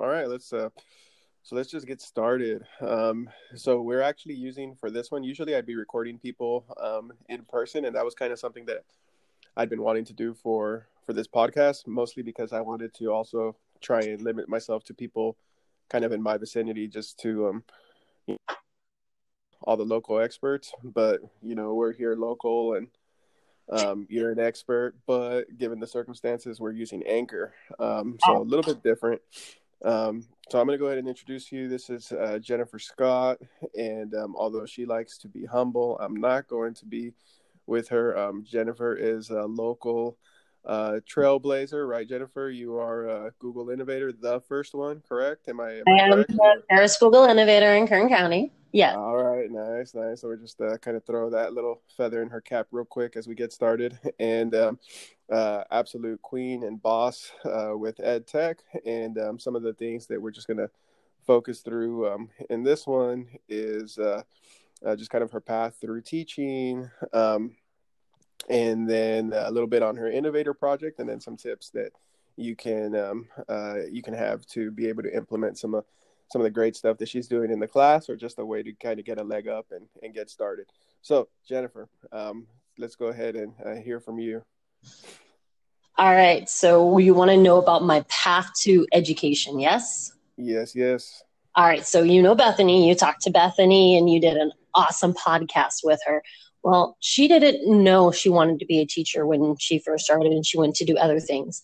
All right, let's uh so let's just get started. Um so we're actually using for this one usually I'd be recording people um in person and that was kind of something that I'd been wanting to do for for this podcast mostly because I wanted to also try and limit myself to people kind of in my vicinity just to um you know, all the local experts, but you know, we're here local and um, you're an expert, but given the circumstances, we're using Anchor. Um, so a little bit different. Um, so I'm going to go ahead and introduce you. This is uh, Jennifer Scott, and um, although she likes to be humble, I'm not going to be with her. Um, Jennifer is a local uh, trailblazer, right, Jennifer? You are a Google Innovator, the first one, correct? Am I? Am I, I am the first Google Innovator in Kern County. Yeah. All right, nice, nice. So we're just uh, kind of throw that little feather in her cap real quick as we get started. And um, uh, absolute queen and boss uh, with Ed Tech, and um, some of the things that we're just going to focus through um, in this one is uh, uh, just kind of her path through teaching, um, and then a little bit on her innovator project, and then some tips that you can um, uh, you can have to be able to implement some of some of the great stuff that she's doing in the class or just a way to kind of get a leg up and, and get started. So, Jennifer, um, let's go ahead and uh, hear from you. All right. So, you want to know about my path to education, yes? Yes, yes. All right. So, you know Bethany, you talked to Bethany and you did an awesome podcast with her. Well, she didn't know she wanted to be a teacher when she first started and she went to do other things.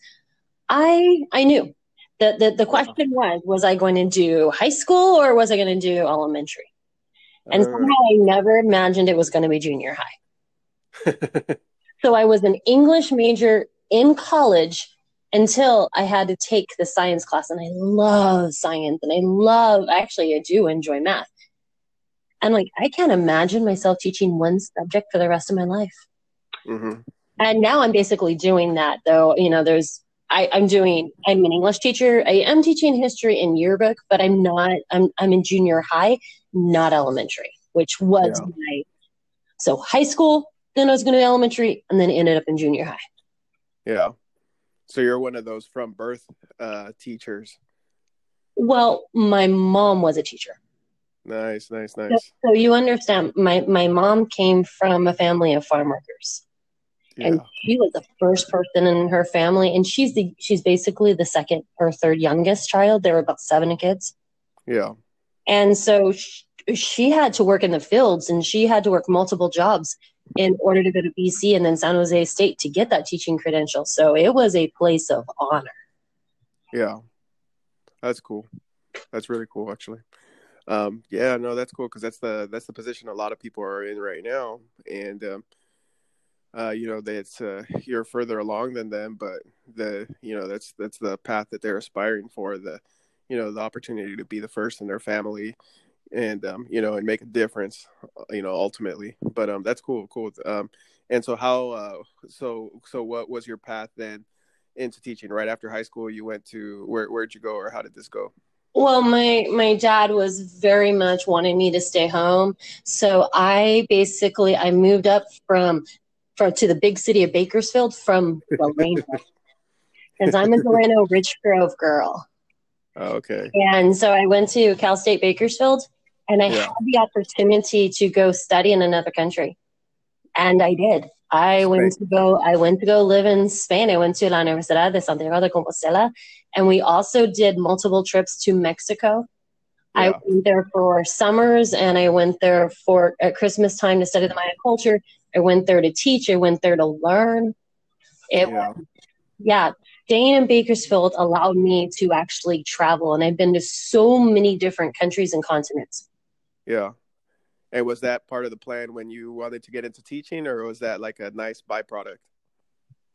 I I knew the, the, the question was, was I going to do high school or was I going to do elementary? And uh, somehow I never imagined it was going to be junior high. so I was an English major in college until I had to take the science class. And I love science and I love, actually, I do enjoy math. And like, I can't imagine myself teaching one subject for the rest of my life. Mm-hmm. And now I'm basically doing that, though. You know, there's I, am doing I'm an English teacher. I am teaching history in yearbook, but I'm not I'm I'm in junior high, not elementary, which was yeah. my so high school, then I was gonna do elementary, and then ended up in junior high. Yeah. So you're one of those from birth uh teachers. Well, my mom was a teacher. Nice, nice, nice. So, so you understand my my mom came from a family of farm workers. Yeah. and she was the first person in her family and she's the she's basically the second or third youngest child. There were about seven kids. Yeah. And so she, she had to work in the fields and she had to work multiple jobs in order to go to bc and then san jose state to get that teaching credential. So it was a place of honor. Yeah. That's cool. That's really cool actually um yeah no that's cool because that's the that's the position a lot of people are in right now. And um uh, you know that's uh, you're further along than them but the you know that's that's the path that they're aspiring for the you know the opportunity to be the first in their family and um, you know and make a difference uh, you know ultimately. But um that's cool cool. Um and so how uh so so what was your path then into teaching? Right after high school you went to where where'd you go or how did this go well my my dad was very much wanting me to stay home so i basically i moved up from for, to the big city of Bakersfield from Delano. Because I'm a Delano Richgrove girl. Oh, okay. And so I went to Cal State Bakersfield and I yeah. had the opportunity to go study in another country. And I did. I went to go I went to go live in Spain. I went to La Universidad de Santiago de Compostela and we also did multiple trips to Mexico. Yeah. I went there for summers and I went there for at Christmas time to study the Maya culture I went there to teach. I went there to learn. It yeah. yeah, staying in Bakersfield allowed me to actually travel, and I've been to so many different countries and continents. Yeah. And was that part of the plan when you wanted to get into teaching, or was that like a nice byproduct?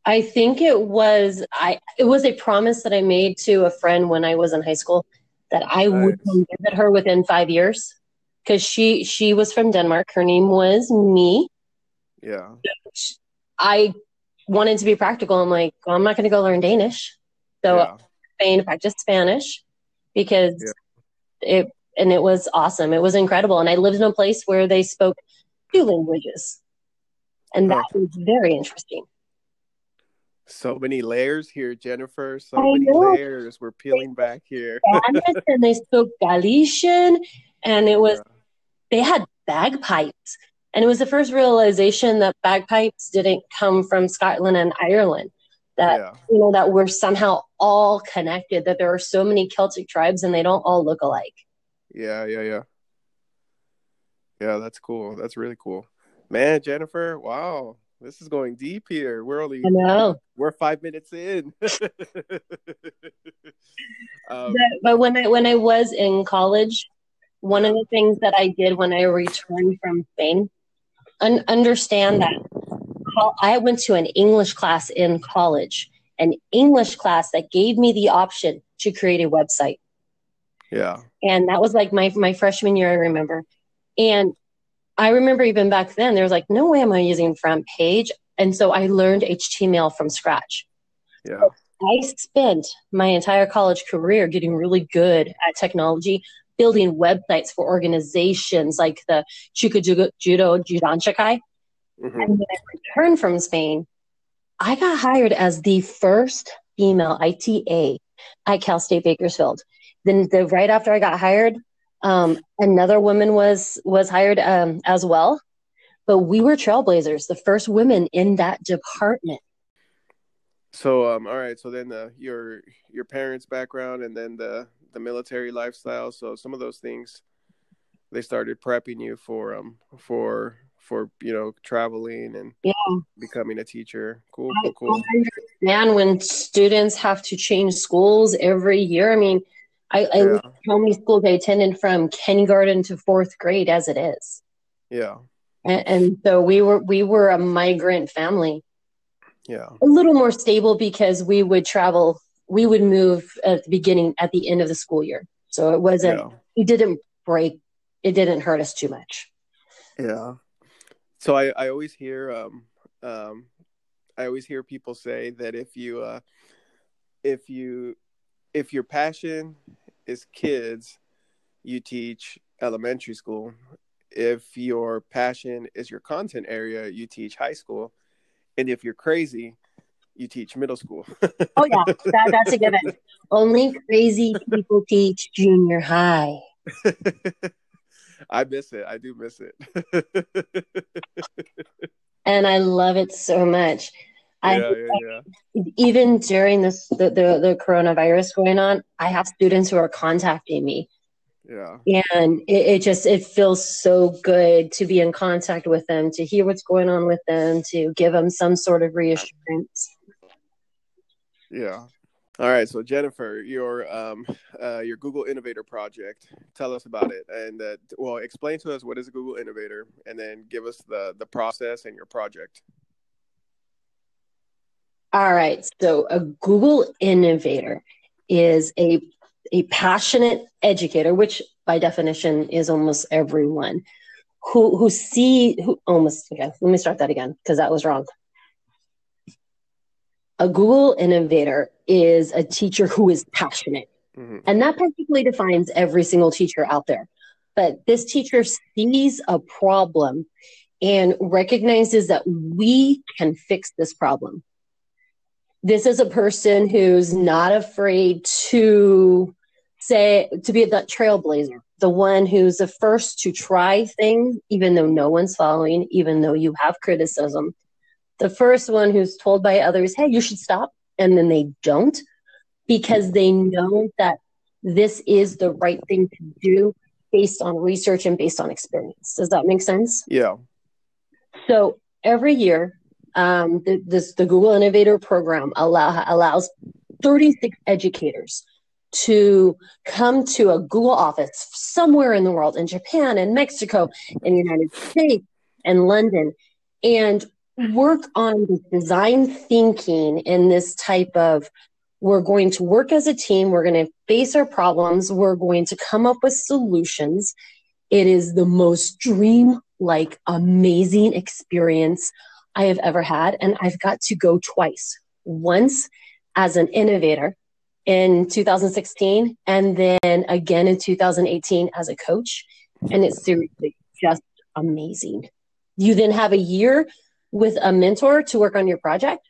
I think it was I it was a promise that I made to a friend when I was in high school that I nice. would visit her within five years because she she was from Denmark. Her name was Me, yeah. I wanted to be practical. I'm like, well, I'm not going to go learn Danish. So yeah. Spain practice Spanish because yeah. it, and it was awesome. It was incredible. And I lived in a place where they spoke two languages. And that was very interesting. So many layers here, Jennifer. So I many know. layers. We're peeling back here. and they spoke Galician, and it was yeah. they had bagpipes, and it was the first realization that bagpipes didn't come from Scotland and Ireland. That yeah. you know that we're somehow all connected. That there are so many Celtic tribes, and they don't all look alike. Yeah, yeah, yeah. Yeah, that's cool. That's really cool. Man, Jennifer, wow. This is going deep here. We're only I know. We're five minutes in. um, but, but when I when I was in college, one of the things that I did when I returned from Spain, un- understand that I went to an English class in college, an English class that gave me the option to create a website. Yeah. And that was like my my freshman year, I remember. And I remember even back then, there was like, no way am I using front page. And so I learned HTML from scratch. Yeah. I spent my entire college career getting really good at technology, building websites for organizations like the Chuka Judo Judanchakai. Mm-hmm. And when I returned from Spain, I got hired as the first female ITA at Cal State Bakersfield. Then the, right after I got hired, um, another woman was was hired um, as well, but we were trailblazers, the first women in that department. So, um, all right. So then the, your your parents' background, and then the the military lifestyle. So some of those things, they started prepping you for um for for you know traveling and yeah. becoming a teacher. Cool, cool, cool. Man, when students have to change schools every year, I mean, I, I yeah. how many schools I attended from kindergarten to fourth grade as it is. Yeah. And, and, so we were we were a migrant family. Yeah. A little more stable because we would travel. We would move at the beginning, at the end of the school year. So it wasn't. Yeah. It didn't break. It didn't hurt us too much. Yeah. So I I always hear um um I always hear people say that if you uh if you if your passion is kids, you teach elementary school. If your passion is your content area, you teach high school. And if you're crazy, you teach middle school. oh yeah, that, that's a given. Only crazy people teach junior high. I miss it. I do miss it. and I love it so much. I, yeah, yeah. even during this the, the, the coronavirus going on, I have students who are contacting me. Yeah. And it, it, just it feels so good to be in contact with them, to hear what's going on with them, to give them some sort of reassurance. Yeah. All right, so Jennifer, your um, uh, your Google Innovator project. Tell us about it, and uh, well, explain to us what is a Google Innovator, and then give us the the process and your project. All right. So a Google innovator is a a passionate educator, which by definition is almost everyone who who see who almost okay, let me start that again because that was wrong. A Google innovator is a teacher who is passionate. Mm-hmm. And that practically defines every single teacher out there. But this teacher sees a problem and recognizes that we can fix this problem this is a person who's not afraid to say to be that trailblazer the one who's the first to try things even though no one's following even though you have criticism. The first one who's told by others hey you should stop and then they don't because they know that this is the right thing to do based on research and based on experience. Does that make sense? Yeah. So every year um, the, this, the Google Innovator Program allow, allows 36 educators to come to a Google office somewhere in the world, in Japan, in Mexico, in the United States, and London, and work on design thinking in this type of we're going to work as a team, we're going to face our problems, we're going to come up with solutions. It is the most dream like amazing experience I have ever had. And I've got to go twice once as an innovator in 2016, and then again in 2018 as a coach. And it's seriously just amazing. You then have a year with a mentor to work on your project.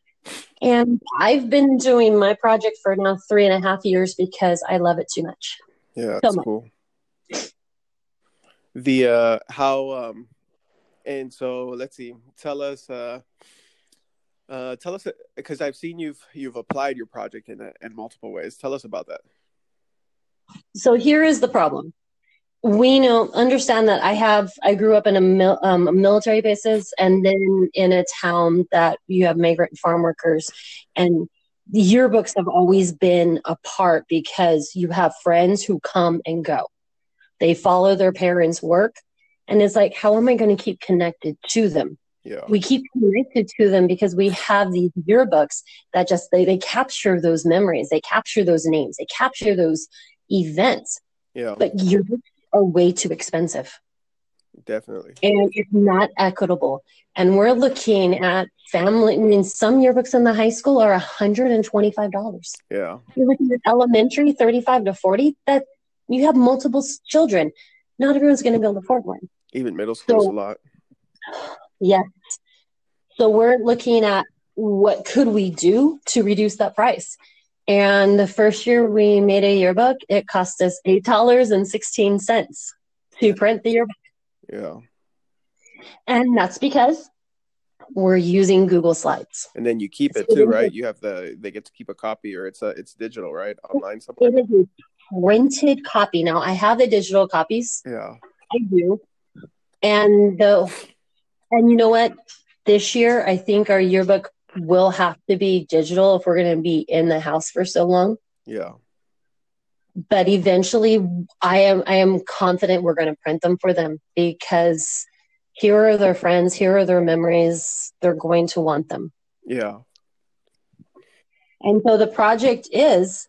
And I've been doing my project for now three and a half years because I love it too much. Yeah, that's so cool. The uh how um and so let's see, tell us uh uh tell us because I've seen you've you've applied your project in in multiple ways. Tell us about that. So here is the problem we know understand that I have I grew up in a, mil, um, military bases and then in a town that you have migrant farm workers and yearbooks have always been a part because you have friends who come and go. They follow their parents' work and it's like how am I going to keep connected to them? Yeah. We keep connected to them because we have these yearbooks that just they, they capture those memories, they capture those names, they capture those events. Yeah. But yearbooks are way too expensive. Definitely. And it's not equitable. And we're looking at family, I mean, some yearbooks in the high school are $125. Yeah. You're looking at elementary, 35 to 40, that you have multiple children. Not everyone's going to be able to afford one. Even middle school so, a lot. Yes. So we're looking at what could we do to reduce that price. And the first year we made a yearbook, it cost us eight dollars and sixteen cents to print the yearbook. Yeah. And that's because we're using Google Slides. And then you keep it too, right? You have the they get to keep a copy, or it's a it's digital, right? Online somewhere. It is a printed copy. Now I have the digital copies. Yeah. I do. And the and you know what? This year I think our yearbook will have to be digital if we're going to be in the house for so long. Yeah. But eventually I am I am confident we're going to print them for them because here are their friends, here are their memories. They're going to want them. Yeah. And so the project is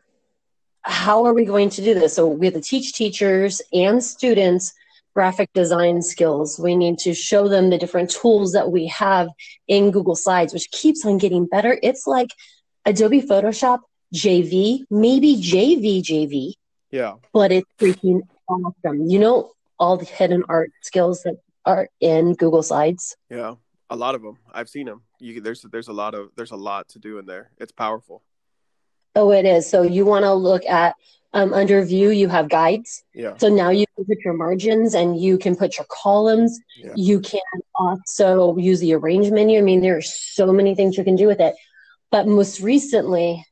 how are we going to do this? So we have to teach teachers and students graphic design skills. We need to show them the different tools that we have in Google Slides, which keeps on getting better. It's like Adobe Photoshop JV, maybe JV JV. Yeah. But it's freaking awesome. You know all the hidden art skills that are in Google Slides. Yeah, a lot of them. I've seen them. You there's there's a lot of there's a lot to do in there. It's powerful. Oh, it is. So you want to look at um, under view, you have guides. Yeah. So now you can put your margins and you can put your columns. Yeah. You can also use the arrange menu. I mean, there are so many things you can do with it. But most recently,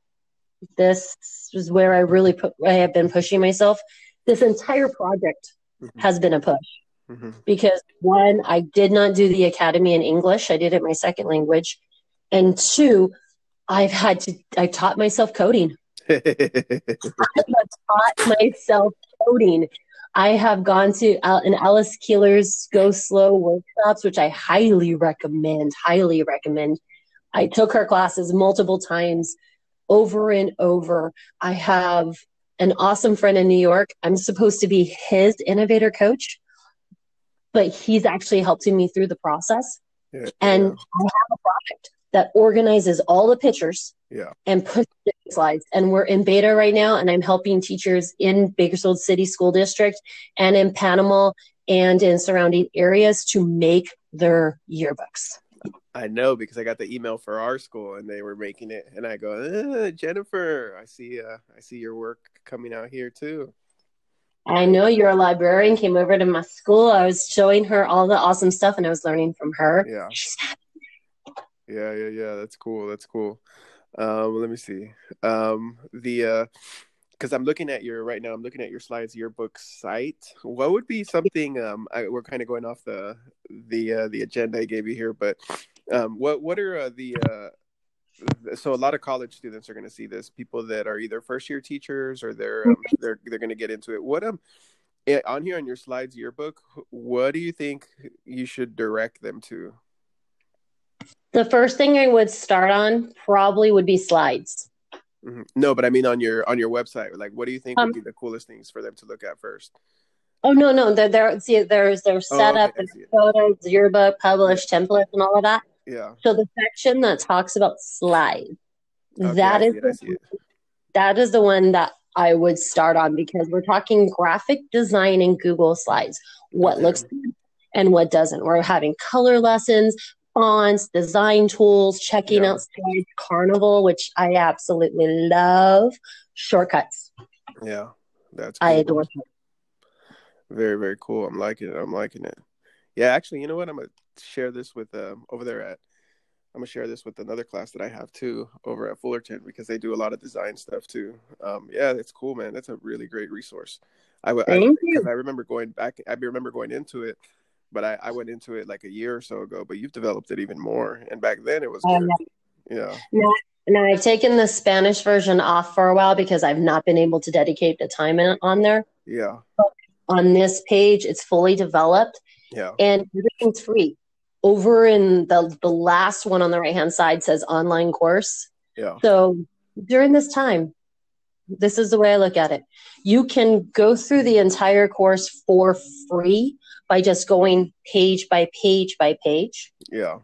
this is where I really put, I have been pushing myself. This entire project mm-hmm. has been a push. Mm-hmm. Because one, I did not do the academy in English. I did it my second language. And two, I've had to, I taught myself coding. I have taught myself coding. I have gone to an Alice Keeler's Go Slow workshops, which I highly recommend. Highly recommend. I took her classes multiple times, over and over. I have an awesome friend in New York. I'm supposed to be his innovator coach, but he's actually helping me through the process. Yeah, and yeah. I have a product that organizes all the pictures yeah. and puts slides. And we're in beta right now, and I'm helping teachers in Bakersfield City School District and in Panama and in surrounding areas to make their yearbooks. I know because I got the email for our school and they were making it, and I go, uh, Jennifer, I see, uh, I see your work coming out here too. I know you're a librarian. Came over to my school. I was showing her all the awesome stuff, and I was learning from her. Yeah. Yeah, yeah, yeah. That's cool. That's cool. Um, let me see. Um, the uh, because I'm looking at your right now. I'm looking at your slides yearbook site. What would be something? Um, I, we're kind of going off the the uh, the agenda I gave you here, but um, what what are uh, the uh, so a lot of college students are going to see this. People that are either first year teachers or they're um, they're they're going to get into it. What um eh, on here on your slides yearbook, what do you think you should direct them to? The first thing I would start on probably would be slides. Mm-hmm. No, but I mean on your on your website, like what do you think um, would be the coolest things for them to look at first? Oh no, no, there, there see there's their setup, oh, okay, photos, yearbook, published yeah. templates, and all of that. Yeah. So the section that talks about slides, okay, that is the, that is the one that I would start on because we're talking graphic design in Google Slides. What okay. looks good and what doesn't. We're having color lessons fonts, design tools, checking Yeah. out slides, Carnival, which I absolutely love, shortcuts. Yeah, that's I adore them. Very, very cool. I'm liking it. I'm liking it. Yeah, actually, you know what? I'm gonna share this with um over there at. I'm gonna share this with another class that I have too over at Fullerton because they do a lot of design stuff too. Um, yeah, it's cool, man. That's a really great resource. I would Thank you. I remember going back. I remember going into it, but I, I went into it like a year or so ago. But you've developed it even more, and back then it was good. Yeah, Now I've taken the Spanish version off for a while because I've not been able to dedicate the time in, on there. yeah, On this page, it's fully developed yeah. and everything's free. Over in the the last one on the right hand side says online course. Yeah, So during this time, this is the way I look at it. You can go through the entire course for free by just going page by page by page. yeah.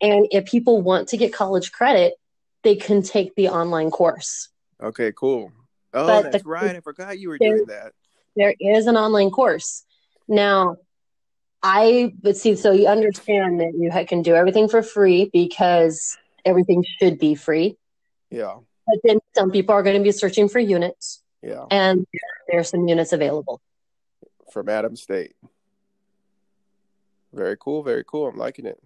And if people want to get college credit, they can take the online course. Okay, cool. Oh, But that's the- right. I forgot you were there- doing that. There is an online course. Now, I but see, so you understand that you can do everything for free because everything should be free. Yeah, But then some people are going to be searching for units, yeah. and there are some units available. From Adams State. Very cool. Very cool. I'm liking it.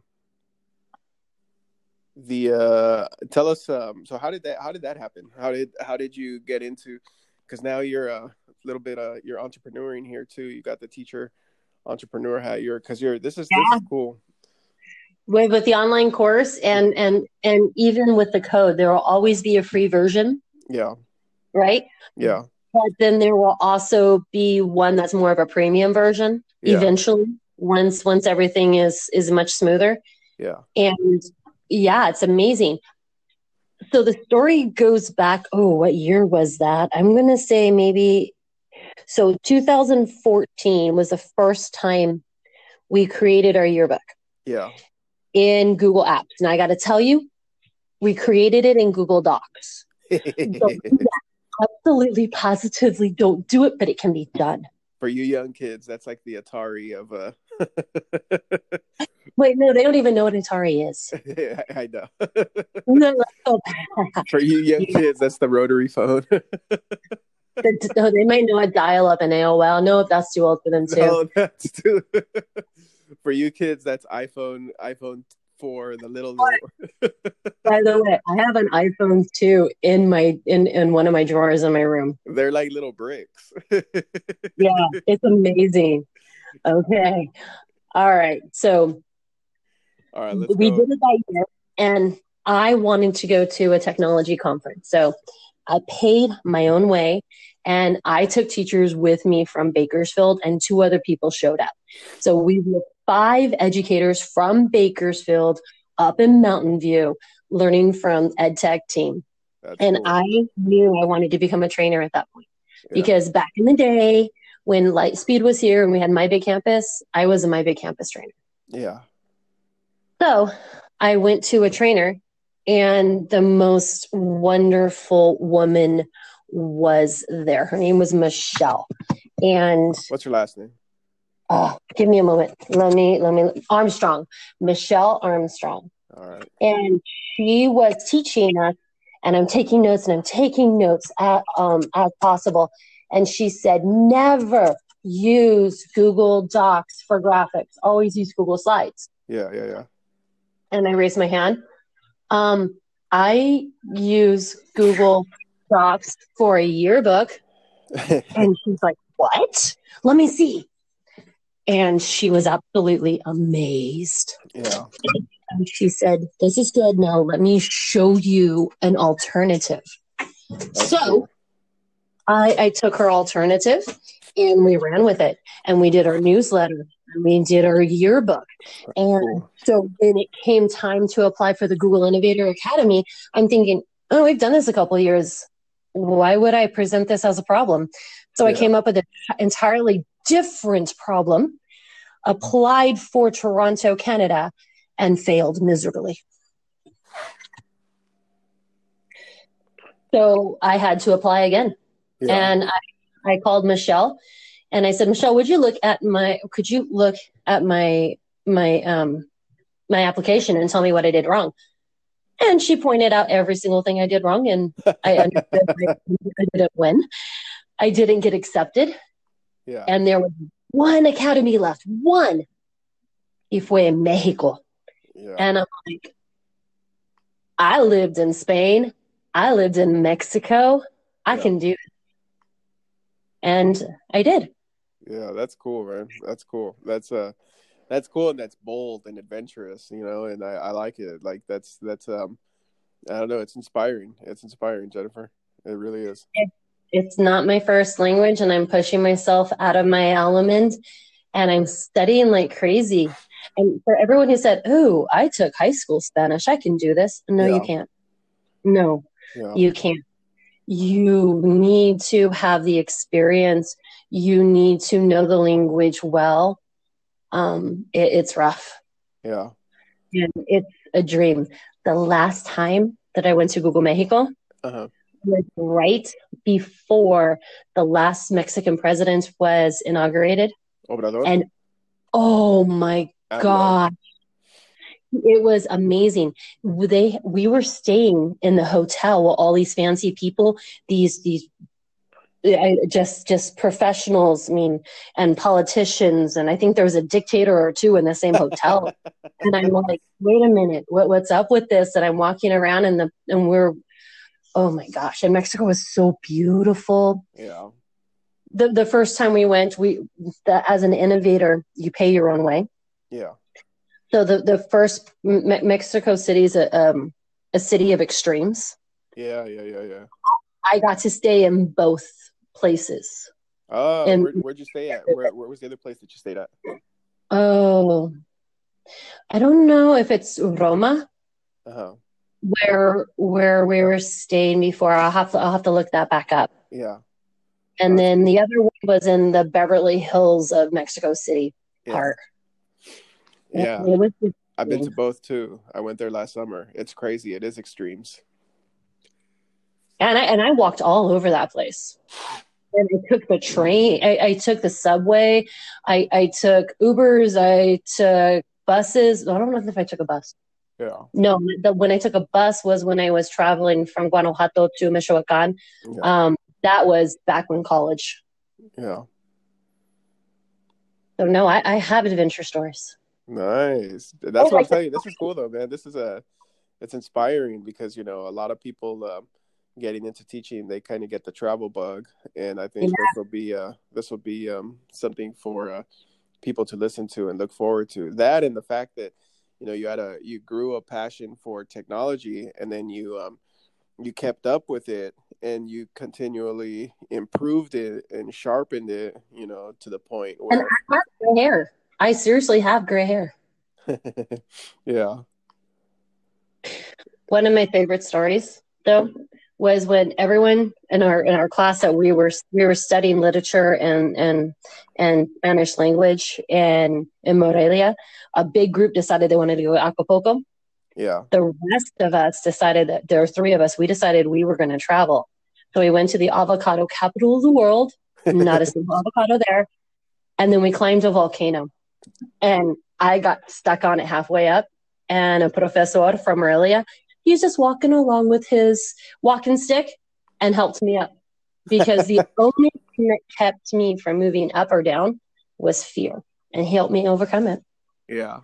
The uh, tell us. Um, so how did that? How did that happen? How did how did you get into? Because now you're a little bit uh, you're entrepreneuring here too. You got the teacher entrepreneur hat. You're because you're this is this is cool. with, with the online course and and and even with the code there will always be a free version Yeah, right yeah, but then there will also be one that's more of a premium version Yeah. eventually once once everything is is much smoother yeah. and yeah it's amazing so the story goes back oh what year was that i'm going to say maybe so 2014 was the first time we created our yearbook Yeah. in Google Apps. And I got to tell you, we created it in Google Docs. Absolutely, positively don't do it, but it can be done. For you young kids, that's like the Atari of uh Wait, no, they don't even know what Atari is. I know. No. For you young kids, that's the rotary phone. No, they might know a dial up and AOL. No, if that's too old for them too. No, that's too. For you kids, that's iPhone, iPhone four, the little. By the way, I have an iPhone 2 in my in, in one of my drawers in my room. they're like little bricks. Yeah, it's amazing. Okay. All right. So All right, let's we go. did it that year and i wanted to go to a technology conference so i paid my own way and i took teachers with me from bakersfield and two other people showed up so we were five educators from bakersfield up in mountain view learning from ed tech team That's and cool. i knew i wanted to become a trainer at that point Yeah. because back in the day when lightspeed was here and we had my big campus i was a my big campus trainer yeah, so I went to a trainer, and the most wonderful woman was there. Her name was Michelle. And what's your last name? oh, give me a moment. Let me, let me, Armstrong, Michelle Armstrong. All right. And she was teaching us, and I'm taking notes and I'm taking notes at, um, as possible. And she said, never use Google Docs for graphics, always use Google Slides. Yeah, yeah, yeah. and I raised my hand. Um, I use Google Docs for a yearbook, and she's like, "What? Let me see." And she was absolutely amazed. yeah. And she said, "This is good. Now let me show you an alternative." That's So cool. I, I took her alternative, and we ran with it. And we did our newsletter, and we did our yearbook, and So when it came time to apply for the Google Innovator Academy, I'm thinking, oh, we've done this a couple of years. Why would I present this as a problem? So I came up with an entirely different problem, applied for Toronto, Canada, and failed miserably. So I had to apply again. Yeah. And I, I called Michelle and I said, Michelle, would you look at my, could you look at my, my, um, my application and tell me what I did wrong. And she pointed out every single thing I did wrong, and I understood I didn't win. I didn't get accepted. Yeah. And there was one academy left, one. Y fue en Mexico. Yeah. And I'm like, I lived in Spain. I lived in Mexico. I Yeah. can do. And I did. Yeah, that's cool, man. That's cool. That's uh that's cool and that's bold and adventurous, you know, and I, I like it. Like that's that's um I don't know, it's inspiring. It's inspiring, Jennifer. It really is. It's not my first language, and I'm pushing myself out of my element, and I'm studying like crazy. And for everyone who said, "Oh, I took high school Spanish, I can do this," no, you can't. No, Yeah. you can't. You need to have the experience. You need to know the language well. Um, it, it's rough. Yeah. and it's a dream. The last time that I went to Google Mexico Uh-huh. was right before the last Mexican president was inaugurated. Obrador. And oh my. God. It was amazing. They we were staying in the hotel with all these fancy people, these these I, just just professionals, I mean, and politicians, and I think there was a dictator or two in the same hotel. and I'm like, wait a minute, what what's up with this? And I'm walking around, and the and we're, oh my gosh, and Mexico was so beautiful. Yeah. The the first time we went, we the, as an innovator, you pay your own way. Yeah. So the the first Me- Mexico City is a um, a city of extremes. Yeah, yeah, yeah, yeah. I got to stay in both places. Oh, And- where, where'd you stay at? Where, where was the other place that you stayed at? Oh, I don't know if it's Roma Uh-huh. where where we were staying before. I'll have to I'll have to look that back up. Yeah. And then the other one was in the Beverly Hills of Mexico City Yeah. part. Yeah. It was just- I've been to both too. I went there last summer. It's crazy. It is extremes. and I and I walked all over that place. And I took the train. I, I took the subway. I, I took Ubers. I took buses. I don't know if I took a bus. Yeah. No, the, when I took a bus was when I was traveling from Guanajuato to Michoacan. Yeah. Um, that was back when college. Yeah. So no, I, I have adventure stories. Nice. That's Oh what I'm telling you. This is cool though, man. This is a it's inspiring because you know a lot of people um, getting into teaching they kind of get the travel bug, and I think Yeah. this will be uh this will be um something for uh, people to listen to and look forward to. That and the fact that you know you had a you grew a passion for technology, and then you um you kept up with it and you continually improved it and sharpened it you know to the point where I have gray hair. I seriously have gray hair. yeah One of my favorite stories, though, was when everyone in our in our class that we were we were studying literature and and and Spanish language and in Morelia, a big group decided they wanted to go to Acapulco. yeah The rest of us decided that there were three of us. We decided we were going to travel, so we went to the avocado capital of the world. Not a single avocado there, and then we climbed a volcano, and I got stuck on it halfway up. And a professor from Morelia, he's just walking along with his walking stick and helped me up because the only thing that kept me from moving up or down was fear, and he helped me overcome it. Yeah,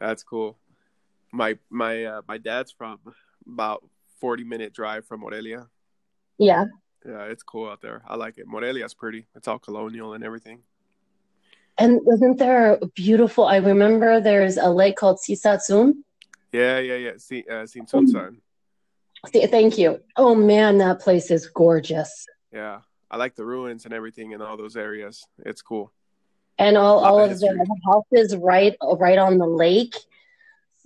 that's cool. My my uh, my dad's from about forty minute drive from Morelia. Yeah, Yeah, it's cool out there. I like it. Morelia's pretty. It's all colonial and everything. And wasn't there a beautiful? I remember there's a lake called Sisatsun. Yeah, yeah, yeah. See, uh, See, Thank you. Oh man, that place is gorgeous. Yeah, I like the ruins and everything in all those areas. It's cool. and all, all of the houses right right on the lake.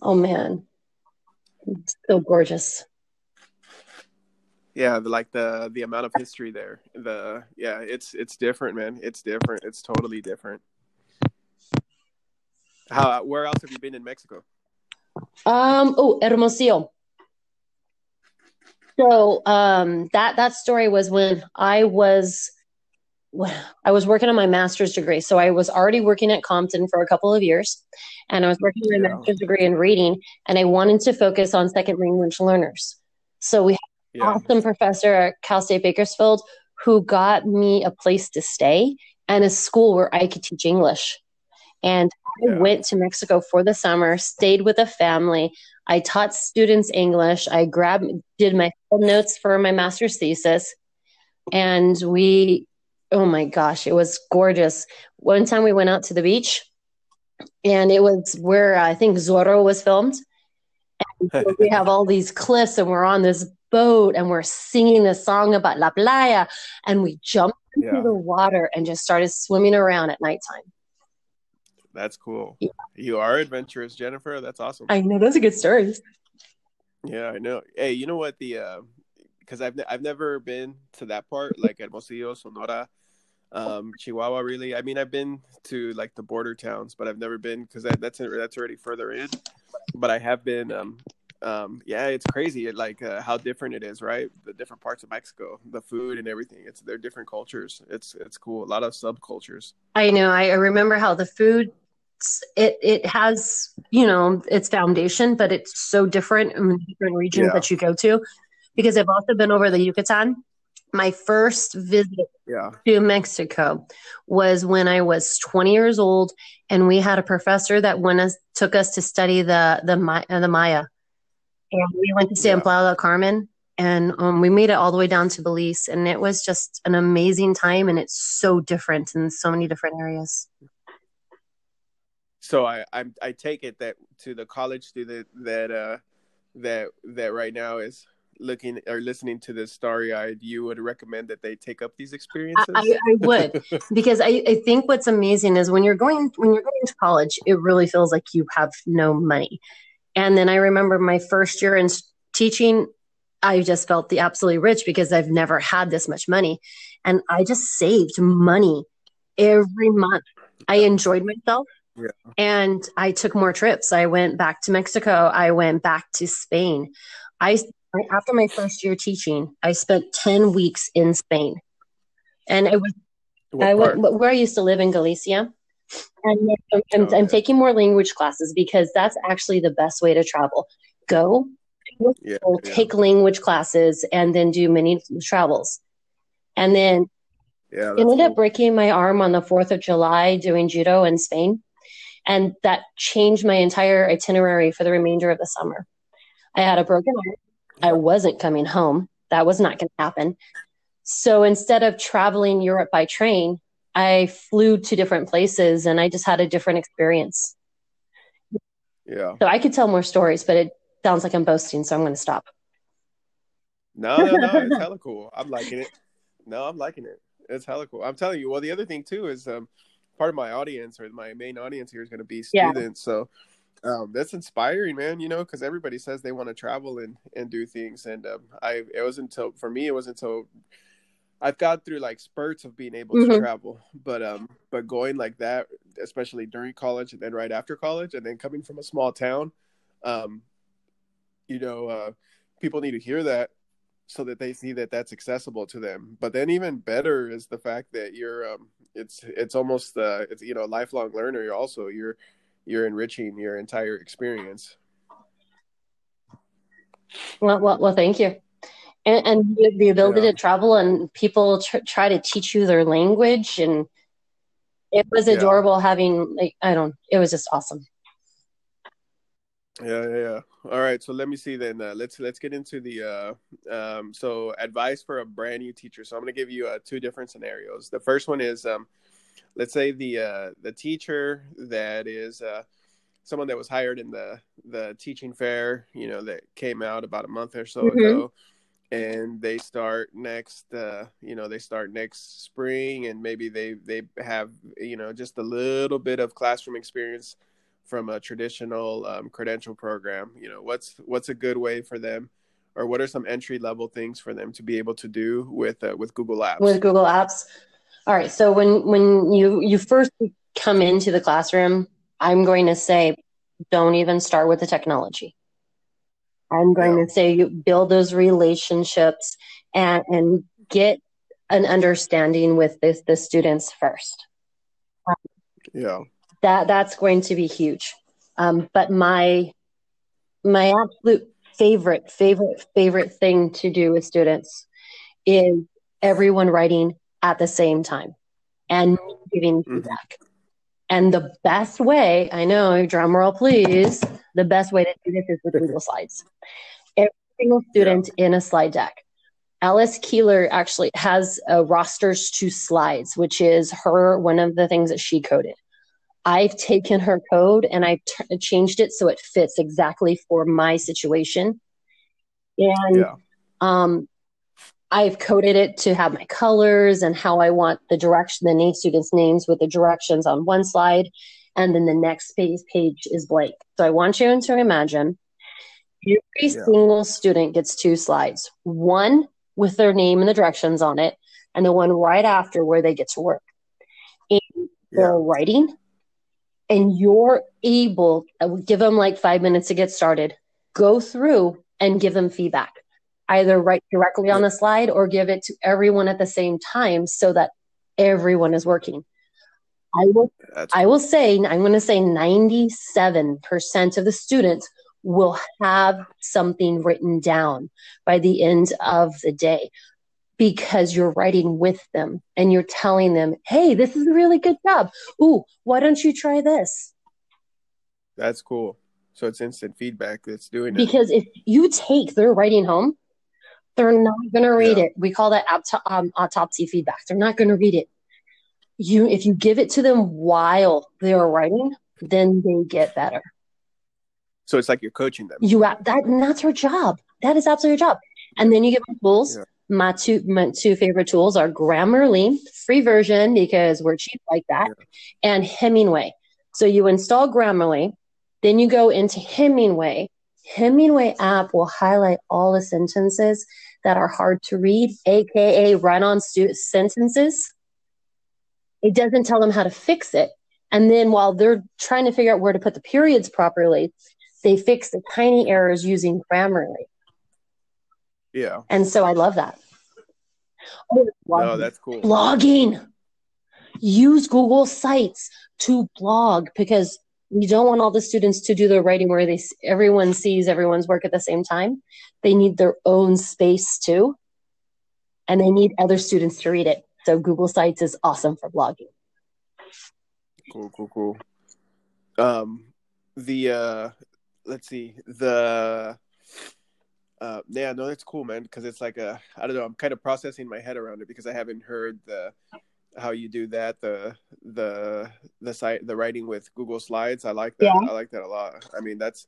Oh man, it's so gorgeous. Yeah, like the the amount of history there. The yeah, it's it's different, man. It's different. It's totally different. How? Where else have you been in Mexico? Um, oh, Hermosillo. So um, that that story was when I was I was working on my master's degree. So I was already working at Compton for a couple of years and I was working on my yeah. master's degree in reading and I wanted to focus on second language learners. So we had yeah. an awesome professor at Cal State Bakersfield who got me a place to stay and a school where I could teach English. And I went to Mexico for the summer, stayed with a family. I taught students English. I grabbed, did my notes for my master's thesis. And we oh my gosh, it was gorgeous. One time we went out to the beach and it was where uh, I think Zorro was filmed. And we have all these cliffs and we're on this boat and we're singing a song about La Playa and we jumped into yeah. the water and just started swimming around at nighttime. That's cool. Yeah. You are adventurous, Jennifer. That's awesome. I know those are good stories. Yeah, I know. Hey, you know what the uh because I've I've never been to that part, like Hermosillo, Sonora, um, Chihuahua. Really, I mean, I've been to like the border towns, but I've never been because that, that's that's already further in. But I have been. Um, um, yeah, it's crazy, like uh, how different it is, right? The different parts of Mexico, the food and everything. It's they're different cultures. It's it's cool. A lot of subcultures. I know. I remember how the food it it has you know its foundation, but it's so different in different regions yeah. that you go to because I've also been over the Yucatan. My first visit yeah. to Mexico was when I was 20 years old, and we had a professor that went us took us to study the the uh, the Maya, and we went to San yeah. Playa Carmen, and um, we made it all the way down to Belize, and it was just an amazing time, and it's so different in so many different areas. So I I, I take it that to the college student that uh that that right now is looking or listening to this starry eyed, you would recommend that they take up these experiences? I, I would, because I, I think what's amazing is when you're going when you're going to college, it really feels like you have no money. And then I remember my first year in teaching, I just felt the absolutely rich because I've never had this much money, and I just saved money every month. I enjoyed myself. Yeah. And I took more trips. I went back to Mexico. I went back to Spain. I after my first year teaching, I spent 10 weeks in Spain. And it was, I went, where I used to live in Galicia. And I'm, I'm, I'm, taking more language classes because that's actually the best way to travel. Go, yeah, yeah. take language classes, and then do many travels. And then yeah, ended cool. up breaking my arm on the 4th of July doing judo in Spain. And that changed my entire itinerary for the remainder of the summer. I had a broken arm. I wasn't coming home. That was not going to happen. So instead of traveling Europe by train, I flew to different places and I just had a different experience. Yeah. So I could tell more stories, but it sounds like I'm boasting, so I'm going to stop. No, no, no. It's hella cool. I'm liking it. No, I'm liking it. It's hella cool. I'm telling you. Well, the other thing too is um, part of my audience or my main audience here is going to be students. Yeah. So um, that's inspiring, man. You know, because everybody says they want to travel and and do things, and um, I it wasn't until for me it wasn't until I've got through like spurts of being able mm-hmm. to travel, but um, but going like that, especially during college and then right after college, and then coming from a small town, um, you know, uh, people need to hear that so that they see that that's accessible to them. But then even better is the fact that you're um, it's it's almost uh, it's you know a lifelong learner. You're also you're you're enriching your entire experience. Well, well, well thank you. And, and the ability yeah. to travel and people tr- try to teach you their language and it was adorable yeah. having like I don't it was just awesome. Yeah, yeah, yeah. All right, so let me see then. Uh, let's let's get into the uh, um, so advice for a brand new teacher. So I'm going to give you uh, two different scenarios. The first one is um, let's say the uh, the teacher that is uh, someone that was hired in the the teaching fair, you know, that came out about a month or so mm-hmm. ago, and they start next, uh, you know, they start next spring, and maybe they they have you know just a little bit of classroom experience from a traditional um, credential program. You know, what's what's a good way for them or what are some entry level things for them to be able to do with uh, with Google Apps? With Google Apps, all right. So when when you you first come into the classroom, I'm going to say, don't even start with the technology. I'm going yeah. to say you build those relationships and and get an understanding with this, the students first. Yeah. That that's going to be huge. Um, but my my absolute favorite, favorite, favorite thing to do with students is everyone writing at the same time and giving Mhm. feedback. And the best way, I know, drum roll please, the best way to do this is with Google Slides. Every single student in a slide deck. Alice Keeler actually has a rosters to slides, which is her one of the things that she coded. I've taken her code and I've t- changed it so it fits exactly for my situation. And Yeah. um, I've coded it to have my colors and how I want the direction, the name students' names with the directions on one slide, and then the next page page is blank. So I want you to imagine every Yeah. single student gets two slides, one with their name and the directions on it, and the one right after where they get to work. And they're writing, and you're able uh, give them like five minutes to get started. Go through and give them feedback. Either write directly on the slide or give it to everyone at the same time so that everyone is working. I will That's I will say I'm going to say 97% of the students will have something written down by the end of the day because you're writing with them and you're telling them, "Hey, this is a really good job. Ooh, why don't you try this?" that's cool. So it's instant feedback that's doing it. Because if you take their writing home, they're not going to read Yeah. it. We call that auto- um, autopsy feedback. They're not going to read it. You, if you give it to them while they're writing, then they get better. So it's like you're coaching them. You that and that's your job. That is absolutely your job. And then you give them tools. Yeah. My two my two favorite tools are Grammarly, free version because we're cheap like that, and Hemingway. So you install Grammarly, then you go into Hemingway. Hemingway app will highlight all the sentences that are hard to read, aka run-on stu- sentences. It doesn't tell them how to fix it. And then while they're trying to figure out where to put the periods properly, they fix the tiny errors using Grammarly. Yeah. And so I love that. Oh, No, that's cool. blogging. Use Google Sites to blog because we don't want all the students to do their writing where they everyone sees everyone's work at the same time. They need their own space too, and they need other students to read it. So Google Sites is awesome for blogging. Cool, cool, cool. Um, the uh, let's see, the uh, yeah, no, that's cool, man. Because it's like a, I don't know, I'm kind of processing my head around it because I haven't heard the how you do that, the the the site, the writing with Google Slides. I like that. Yeah. I like that a lot. I mean, that's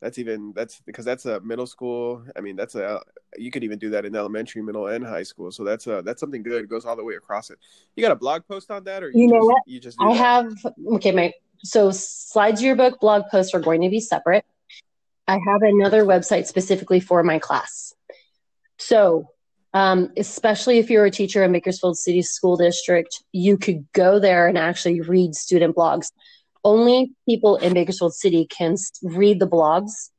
that's even that's because that's a middle school. I mean, that's a you could even do that in elementary, middle, and high school. So that's a that's something good. It goes all the way across it. You got a blog post on that, or You know just, what? You just I that? have okay, my so slides yearbook blog posts are going to be separate. I have another website specifically for my class. So, um, especially if you're a teacher in Bakersfield City School District, you could go there and actually read student blogs. Only people in Bakersfield City can read the blogs.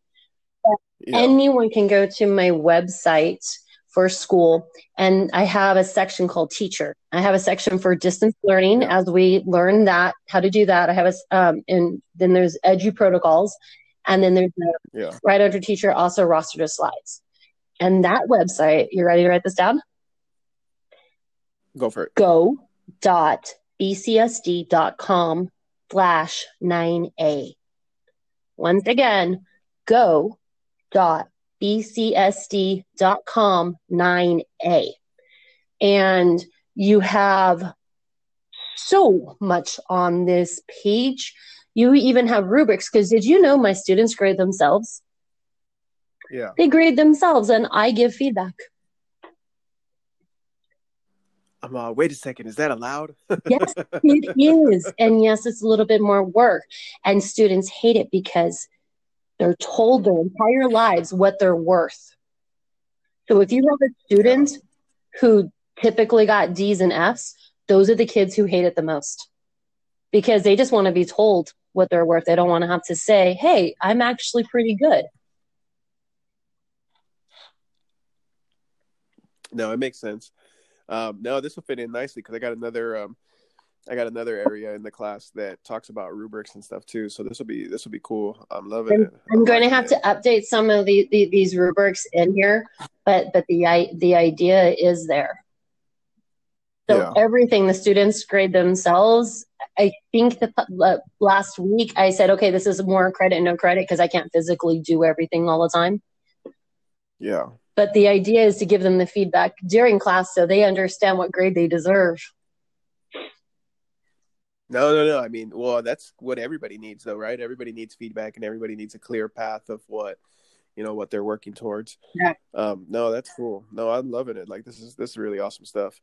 Yeah. Anyone can go to my website for school, and I have a section called Teacher. I have a section for distance learning Yeah. as we learn that how to do that. I have a um, and then there's Edu protocols, and then there's a, yeah. right under Teacher also roster to slides. And that website, you ready to write this down? Go for it. go.bcsd.com slash 9a. Once again, go.bcsd.com 9a. And you have so much on this page. You even have rubrics because did you know my students grade themselves? Yeah. They grade themselves and I give feedback. I'm uh, wait a second, is that allowed? Yes, it is. And yes, it's a little bit more work. And students hate it because they're told their entire lives what they're worth. So if you have a student who typically got D's and F's, those are the kids who hate it the most because they just want to be told what they're worth. They don't want to have to say, hey, I'm actually pretty good. no, it makes sense. Um, no, this will fit in nicely because I got another um, I got another area in the class that talks about rubrics and stuff too. So this will be this will be cool. I'm loving I'm, it. I'm going to have to update some of the, the, these rubrics in here, but but the the idea is there. So Yeah. everything the students grade themselves. I think the uh, last week I said, okay, this is more credit, no credit, because I can't physically do everything all the time. Yeah. But the idea is to give them the feedback during class so they understand what grade they deserve. No, no, no. I mean, well, that's what everybody needs, though, right? Everybody needs feedback, and everybody needs a clear path of what, you know, what they're working towards. Yeah. Um, no, that's cool. No, I'm loving it. Like this is this is really awesome stuff.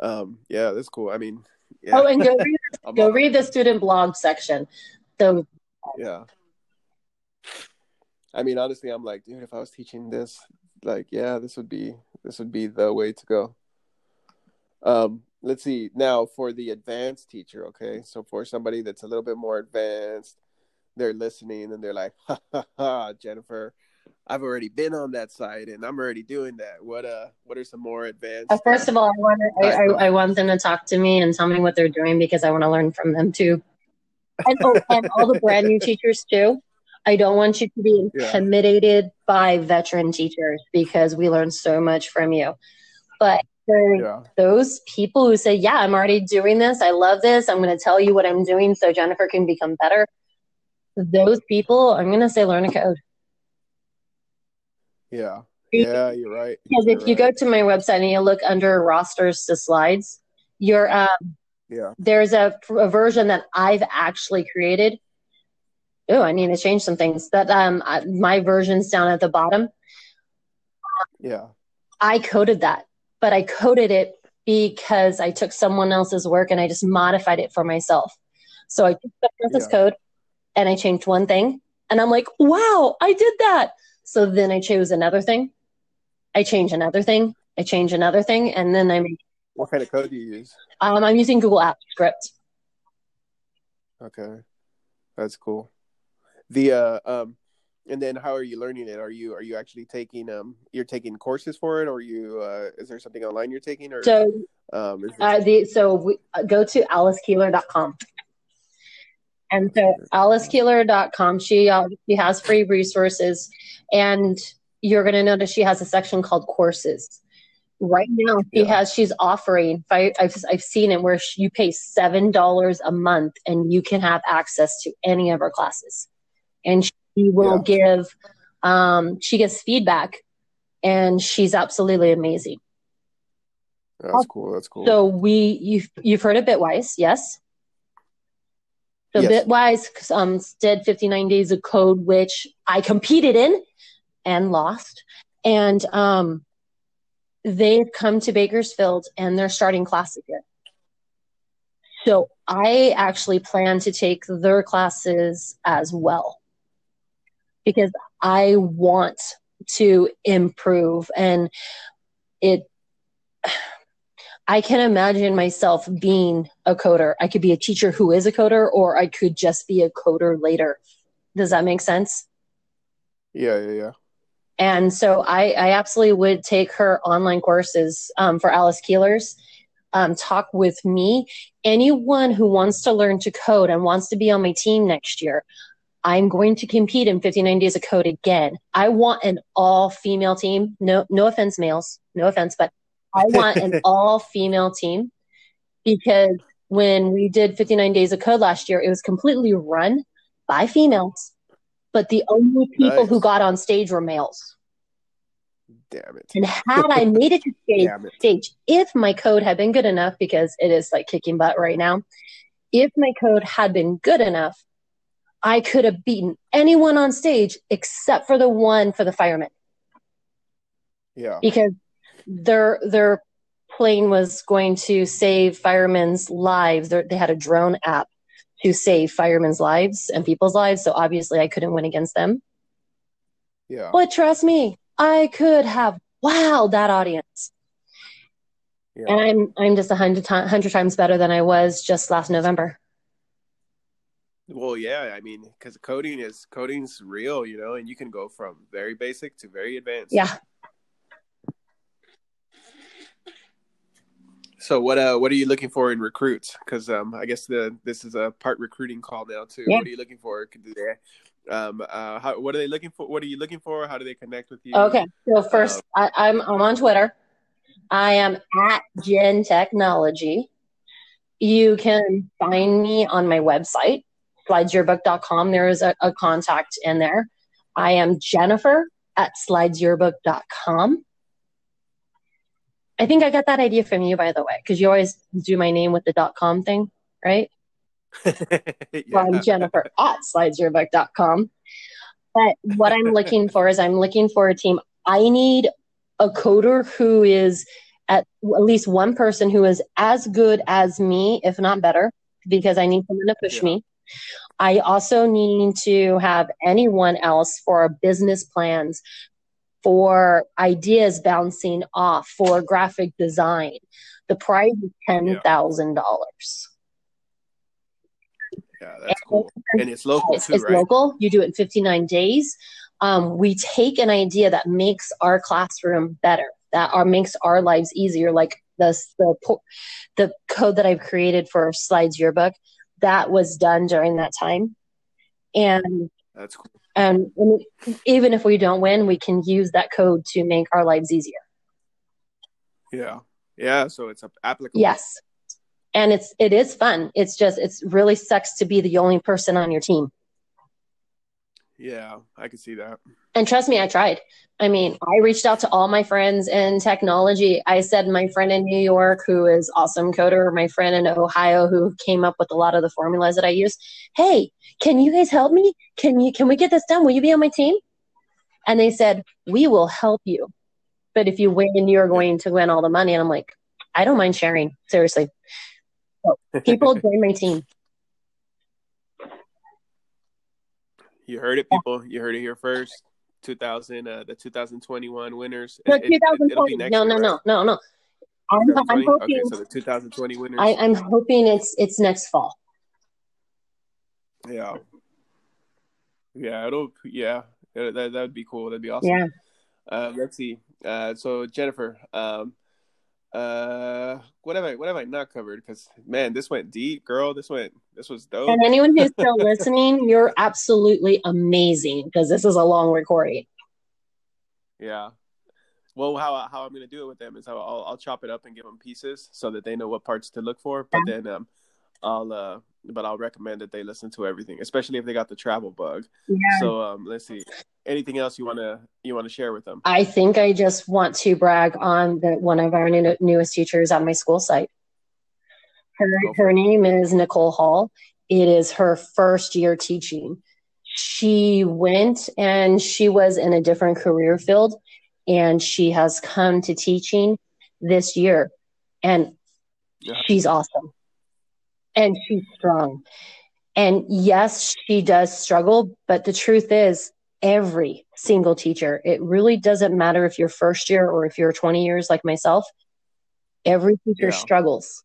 Um, yeah, that's cool. I mean, yeah, Oh, and go read, go read the student blog section. So yeah. I mean, honestly, I'm like, dude, if I was teaching this, like, yeah, this would be this would be the way to go. Um, let's see now for the advanced teacher. Okay, so for somebody that's a little bit more advanced, they're listening and they're like, ha ha ha, Jennifer, I've already been on that side and I'm already doing that. What uh, what are some more advanced? Uh, First of all, I want I, I, I want them to talk to me and tell me what they're doing because I want to learn from them too. And, oh, and all the brand new teachers too. I don't want you to be Yeah. intimidated by veteran teachers because we learn so much from you. But yeah, those people who say, "Yeah, I'm already doing this. I love this. I'm going to tell you what I'm doing so Jennifer can become better." Those people, I'm going to say, learn a code. Yeah, yeah. You're right. Because You're if you right. go to my website and you look under rosters to slides, you're um, yeah, there's a, a version that I've actually created. Oh, I need to change some things. That um, I- my version's down at the bottom. yeah, I coded that, but I coded it because I took someone else's work and I just modified it for myself. So I took someone else's Yeah. code and I changed one thing, and I'm like, wow, I did that. So then I chose another thing. I change another thing. I change another thing, and then I make. What kind of code do you use? Um, I'm using Google Apps Script. Okay, that's cool. The uh, um, and then how are you learning it? Are you are you actually taking um, you're taking courses for it, or you uh, is there something online you're taking, or So um, is Uh, the so we, uh, go to alicekeeler.com. And so alicekeeler.com, she uh, she has free resources, and you're going to notice she has a section called courses. Right now, she Yeah. has she's offering. I- I've I've seen it where you pay seven dollars a month, and you can have access to any of her classes, and she will give. Um, she gives feedback, and she's absolutely amazing. that's cool. That's cool. So we you've you've heard of Bitwise, yes? So Yes. Bitwise um, did 59 days of code, which I competed in and lost. And um, they've come to Bakersfield and they're starting classes again. So I actually plan to take their classes as well because I want to improve and it I can imagine myself being a coder. I could be a teacher who is a coder, or I could just be a coder later. Does that make sense? yeah, yeah, yeah. And so I, I absolutely would take her online courses um, for Alice Keelers. Um, talk with me. Anyone who wants to learn to code and wants to be on my team next year, I'm going to compete in 59 Days of Code again. I want an all female team. No, no offense, males. No offense, but I want an all female team because when we did 59 Days of Code last year, it was completely run by females, but the only people Nice. who got on stage were males. Damn it. And had I made it to stage, it. stage, if my code had been good enough, because it is like kicking butt right now, if my code had been good enough, I could have beaten anyone on stage except for the one for the firemen Yeah. because their their plane was going to save firemen's lives. They had a drone app to save firemen's lives and people's lives, so obviously I couldn't win against them. Yeah. But trust me, I could have wowed that audience. Yeah. And I'm I'm just a hundred ti- hundred times better than I was just last November. Well, yeah. I mean, because coding is coding's real, you know, and you can go from very basic to very advanced. Yeah. So what uh what are you looking for in recruits? Because um I guess the this is a part recruiting call now too. Yeah. What are you looking for? Um uh how what are they looking for? What are you looking for? How do they connect with you? Okay. So first, I, I'm I'm on Twitter. I am at Gen Technology. You can find me on my website, slidesyearbook.com. There is a, a contact in there. I am Jennifer at slidesyearbook.com. I think I got that idea from you, by the way, because you always do my name with the dot com thing, right? yeah. Well, I'm Jennifer at slidesyearbook.com. But what I'm looking for is I'm looking for a team. I need a coder who is at at least one person who is as good as me, if not better, because I need someone to push Yeah. me. I also need to have anyone else for our business plans, for ideas bouncing off, for graphic design. The price is ten thousand dollars. Yeah, that's cool. And it's local It's, too, it's right? local. You do it in 59 days. Um, we take an idea that makes our classroom better, that our makes our lives easier, like the the the code that I've created for Slides Yearbook. That was done during that time, and That's cool. Um, and even if we don't win, we can use that code to make our lives easier. Yeah. Yeah, so it's applicable. Yes, and it's it is fun. It's just it's really sucks to be the only person on your team. Yeah, I can see that. And trust me, I tried. I mean, I reached out to all my friends in technology. I said my friend in New York, who is awesome coder, my friend in Ohio, who came up with a lot of the formulas that I use. Hey, can you guys help me? Can you can we get this done? Will you be on my team? And they said, we will help you, but if you win, you're going to win all the money. And I'm like, I don't mind sharing. Seriously, so people join my team. You heard it, people. You heard it here first. 2000, uh, the 2021 winners. No, It- it- it'll be 2020. next No, year, no, right? no, no, no. I'm, I'm hoping. Okay, so the 2020 winners. I, I'm hoping it's it's next fall. yeah. Yeah, it'll, yeah, that, that would be cool. That'd be awesome. Yeah. Uh, let's see. Uh, so Jennifer, um, uh, what have I, what have I not covered? Because man, this went deep, girl. This went, this was dope. And anyone who's still listening, you're absolutely amazing because this is a long recording. Yeah. Well, how how I'm gonna do it with them is I'll I'll, I'll chop it up and give them pieces so that they know what parts to look for. But then um, I'll uh, but I'll recommend that they listen to everything, especially if they got the travel bug. Yeah. So um, let's see. Anything else you wanna you wanna share with them? I think I just want to brag on the one of our new, newest teachers on my school site. Her her name is Nicole Hall. It is her first year teaching. She went and she was in a different career field and she has come to teaching this year and Yeah. she's awesome and she's strong and yes she does struggle but the truth is every single teacher it really doesn't matter if you're first year or if you're 20 years like myself every teacher Yeah. struggles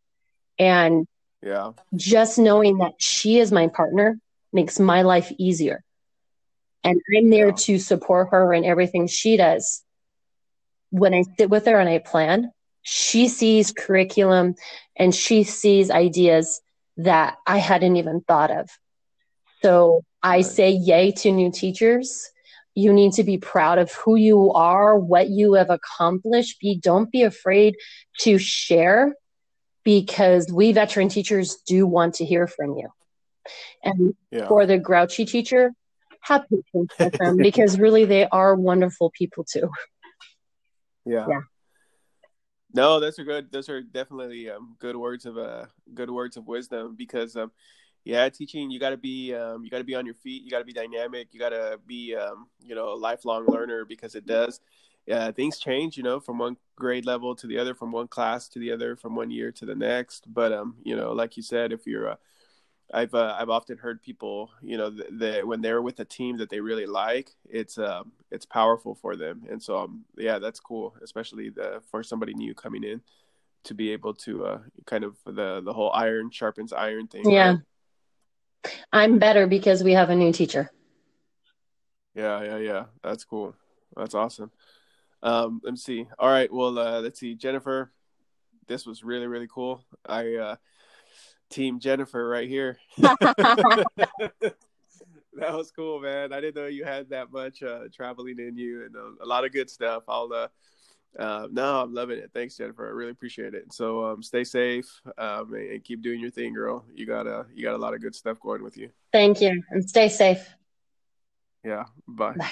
and Yeah. just knowing that she is my partner makes my life easier. And I'm there Yeah. to support her in everything she does. When I sit with her and I plan, she sees curriculum and she sees ideas that I hadn't even thought of. So I say yay to new teachers. You need to be proud of who you are, what you have accomplished. Be don't be afraid to share because we veteran teachers do want to hear from you. And Yeah. for the grouchy teacher, have patience with them because really they are wonderful people too. Yeah. Yeah. No, those are good. Those are definitely um, good words of uh, good words of wisdom because um, yeah, teaching you got to be um, you got to be on your feet. You got to be dynamic. You got to be um, you know a lifelong learner because it does. Yeah, things change, you know, from one grade level to the other, from one class to the other, from one year to the next. But um, you know, like you said, if you're uh, I've uh, I've often heard people, you know, that when they're with a team that they really like, it's um it's powerful for them, and so um yeah, that's cool, especially the for somebody new coming in to be able to uh kind of the the whole iron sharpens iron thing. Yeah. right? I'm better because we have a new teacher. yeah, yeah, yeah. That's cool. That's awesome. Um, let me see. All right, well, uh, let's see, Jennifer. this was really really cool. I uh, team Jennifer right here. that was cool, man. I didn't know you had that much uh, traveling in you and uh, a lot of good stuff. I'll uh, uh, no, I'm loving it. Thanks, Jennifer. I really appreciate it. So um, stay safe um, and keep doing your thing, girl. You got a you got a lot of good stuff going with you. Thank you, and stay safe. Yeah. Bye. bye.